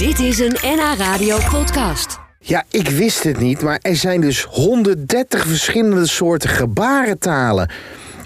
Dit is een NH Radio podcast. Ja, ik wist het niet, maar er zijn dus 130 verschillende soorten gebarentalen.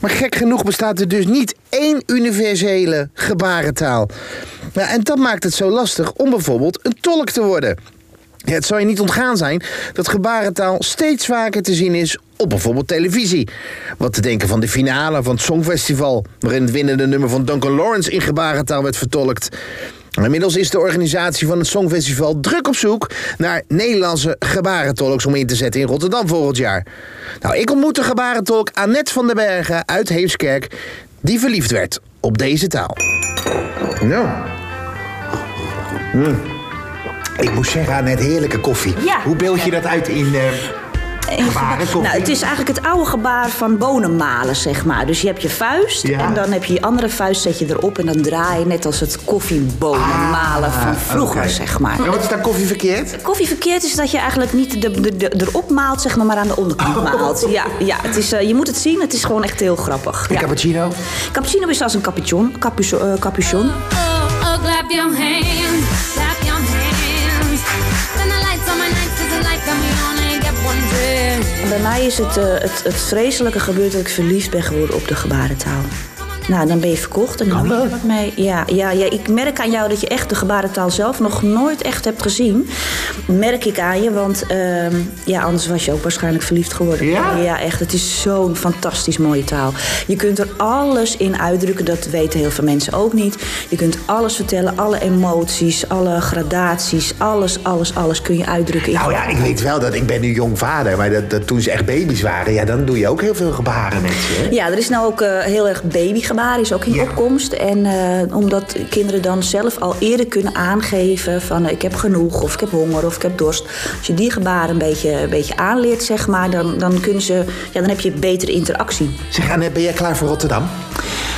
Maar gek genoeg bestaat er dus niet één universele gebarentaal. Ja, en dat maakt het zo lastig om bijvoorbeeld een tolk te worden. Ja, het zal je niet ontgaan zijn dat gebarentaal steeds vaker te zien is op bijvoorbeeld televisie. Wat te denken van de finale van het Songfestival, waarin het winnende nummer van Duncan Lawrence in gebarentaal werd vertolkt. Inmiddels is de organisatie van het Songfestival druk op zoek naar Nederlandse gebarentolks om in te zetten in Rotterdam volgend jaar. Nou, ik ontmoette gebarentolk Annette van den Bergen uit Heemskerk, die verliefd werd op deze taal. Nou. Mm. Ik moet zeggen, Annette, heerlijke koffie. Ja. Hoe beeld je dat uit in eh Nou, het is eigenlijk het oude gebaar van bonen malen, zeg maar. Dus je hebt je vuist Ja. en dan heb je je andere vuist zet je erop en dan draai je net als het koffiebonen malen van vroeger, Ah, zeg maar. En wat is daar koffie verkeerd? Koffie verkeerd is dat je eigenlijk niet de, de, de- erop maalt, zeg maar, maar aan de onderkant Oh. maalt. Ja, ja het is, eh, je moet het zien, het is gewoon echt heel grappig. Een Ja. cappuccino? Cappuccino is als een capuchon. Capuchon. eh, capuchon. Oh, oh, clap your hands, mij is het, eh, het, het vreselijke gebeurd dat ik verliefd ben geworden op de gebarentaal. Nou, dan ben je verkocht en dan doe je wat mee. Ja, ja, ja, ik merk aan jou dat je echt de gebarentaal zelf nog nooit echt hebt gezien. Merk ik aan je, want ehm, ja, anders was je ook waarschijnlijk verliefd geworden. Ja? Ja, echt. Het is zo'n fantastisch mooie taal. Je kunt er alles in uitdrukken, dat weten heel veel mensen ook niet. Je kunt alles vertellen, alle emoties, alle gradaties, alles, alles, alles kun je uitdrukken. in Nou ja, ik weet wel dat ik ben nu jong vader, maar dat, dat toen ze echt baby's waren, ja, dan doe je ook heel veel gebaren met ze. hè? Ja, er is nou ook eh, heel erg babygebaar, is ook in Ja. opkomst. En eh, omdat kinderen dan zelf al eerder kunnen aangeven van eh, ik heb genoeg of ik heb honger of ik heb dorst. Als je die gebaren een beetje, een beetje aanleert, zeg maar, dan, dan kunnen ze, ja, dan heb je betere interactie. Zeg, Annette, ben jij klaar voor Rotterdam?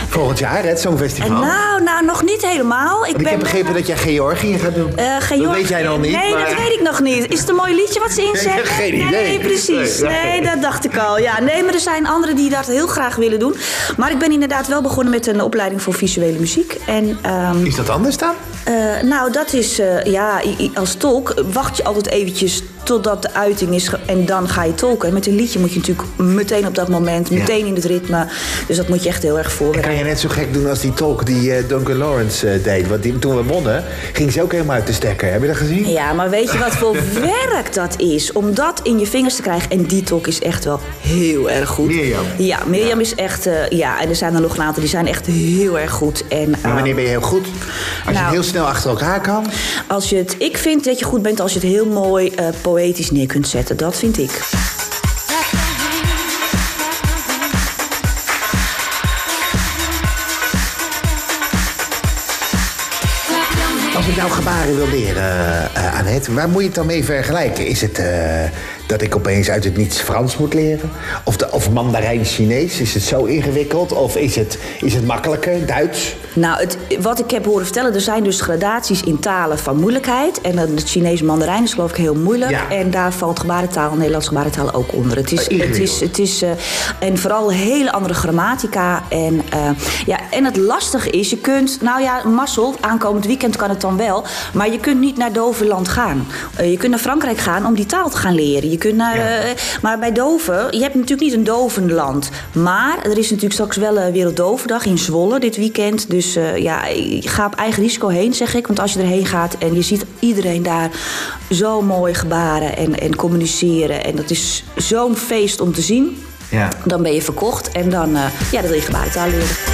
Volgend jaar, het Songfestival. En nou, nou, nog niet helemaal. Ik, Want ik ben, heb begrepen dat jij Georgië gaat doen. Eh, Georgië- dat weet jij nog niet. Nee, maar... dat weet ik nog niet. Is het een mooi liedje wat ze inzetten? Geen Nee, idee. Nee, precies. Nee, nee. Nee, dat dacht ik al. Ja, nee, maar er zijn anderen die dat heel graag willen doen. Maar ik ben inderdaad wel begonnen met een opleiding voor visuele muziek. En ehm, Is dat anders dan? eh, nou, dat is, eh, ja, als tolk wacht je altijd eventjes totdat de uiting is en dan ga je tolken. En met een liedje moet je natuurlijk meteen op dat moment, meteen in het ritme. Dus dat moet je echt heel erg voorbereiden. Kan je net zo gek doen als die tolk die eh, Duncan Lawrence eh, deed? Want die, toen we wonnen, ging ze ook helemaal uit de stekker. Heb je dat gezien? Ja, maar weet je wat voor werk dat is? Om dat in je vingers te krijgen. En die tolk is echt wel heel erg goed. Mirjam. Ja, Mirjam is echt... eh, ja, en er zijn er nog een aantal die zijn echt heel erg goed. En, Maar wanneer ben je heel goed? Als je nou- het heel snel achter elkaar kan. als je het, ik vind dat je goed bent als je het heel mooi eh, poëtisch neer kunt zetten. Dat vind ik. Als ik nou gebaren wil leren, eh Annette, waar moet je het dan mee vergelijken? Is het eh, dat ik opeens uit het niets Frans moet leren? Of, de, of Mandarijn Chinees? Is het zo ingewikkeld? Of is het, is het makkelijker, Duits? Nou, het, wat ik heb horen vertellen, er zijn dus gradaties in talen van moeilijkheid. En het Chinese mandarijn is geloof ik heel moeilijk. Ja. En daar valt gebarentaal, Nederlands gebarentaal ook onder. Het is, het is, het is eh, en vooral een hele andere grammatica. En, eh, ja, en het lastige is, je kunt, nou ja, mazzel, aankomend weekend kan het dan wel. Maar je kunt niet naar Doverland gaan. Eh, je kunt naar Frankrijk gaan om die taal te gaan leren. Je kunt naar, Ja. eh, maar bij Doven, je hebt natuurlijk niet een dovenland. Maar er is natuurlijk straks wel een Werelddovendag in Zwolle dit weekend. Dus eh, ja, ga op eigen risico heen, zeg ik. Want als je erheen gaat en je ziet iedereen daar zo mooi gebaren en, en communiceren. En dat is zo'n feest om te zien. Ja. Dan ben je verkocht en dan, eh, ja, dan wil je gebarentaal leren.